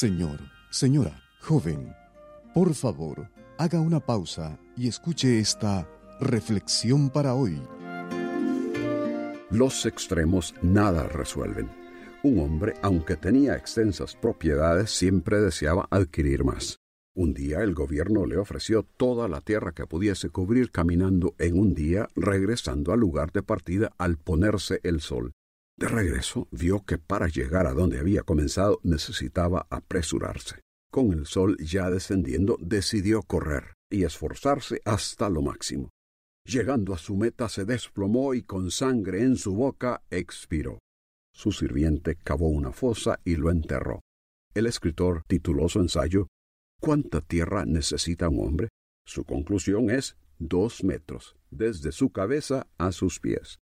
Señor, señora, joven, por favor, haga una pausa y escuche esta reflexión para hoy. Los extremos nada resuelven. Un hombre, aunque tenía extensas propiedades, siempre deseaba adquirir más. Un día el gobierno le ofreció toda la tierra que pudiese cubrir caminando en un día, regresando al lugar de partida al ponerse el sol. De regreso, vio que para llegar a donde había comenzado necesitaba apresurarse. Con el sol ya descendiendo, decidió correr y esforzarse hasta lo máximo. Llegando a su meta, se desplomó y con sangre en su boca expiró. Su sirviente cavó una fosa y lo enterró. El escritor tituló su ensayo ¿Cuánta tierra necesita un hombre? Su conclusión es dos metros, desde su cabeza a sus pies.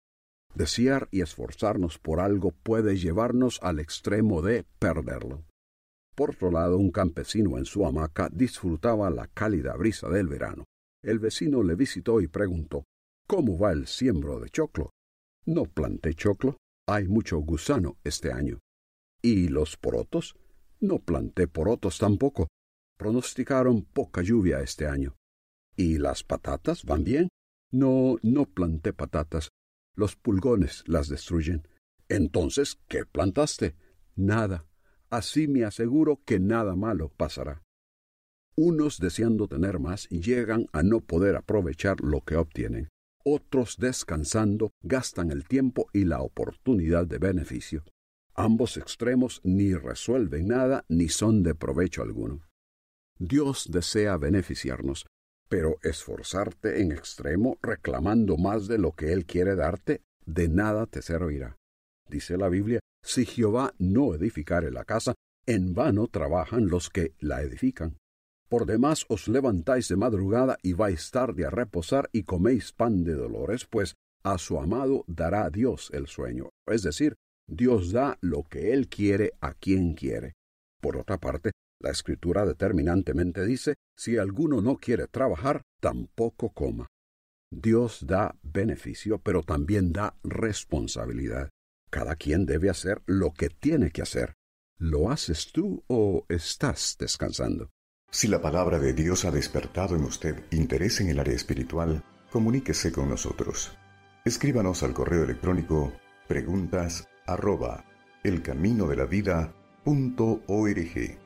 Desear y esforzarnos por algo puede llevarnos al extremo de perderlo. Por otro lado, un campesino en su hamaca disfrutaba la cálida brisa del verano. El vecino le visitó y preguntó ¿Cómo va el siembro de choclo? No planté choclo, hay mucho gusano este año. ¿Y los porotos? No planté porotos tampoco. Pronosticaron poca lluvia este año. ¿Y las patatas van bien? No, no planté patatas. Los pulgones las destruyen. Entonces, ¿qué plantaste? Nada. Así me aseguro que nada malo pasará. Unos deseando tener más llegan a no poder aprovechar lo que obtienen. Otros descansando gastan el tiempo y la oportunidad de beneficio. Ambos extremos ni resuelven nada ni son de provecho alguno. Dios desea beneficiarnos, pero esforzarte en extremo reclamando más de lo que Él quiere darte, de nada te servirá. Dice la Biblia, si Jehová no edificare la casa, en vano trabajan los que la edifican. Por demás os levantáis de madrugada y vais tarde a reposar y coméis pan de dolores, pues a su amado dará Dios el sueño. Es decir, Dios da lo que Él quiere a quien quiere. Por otra parte, la escritura determinantemente dice, si alguno no quiere trabajar, tampoco coma. Dios da beneficio, pero también da responsabilidad. Cada quien debe hacer lo que tiene que hacer. ¿Lo haces tú o estás descansando? Si la palabra de Dios ha despertado en usted interés en el área espiritual, comuníquese con nosotros. Escríbanos al correo electrónico preguntas arroba elcaminodelavida.org.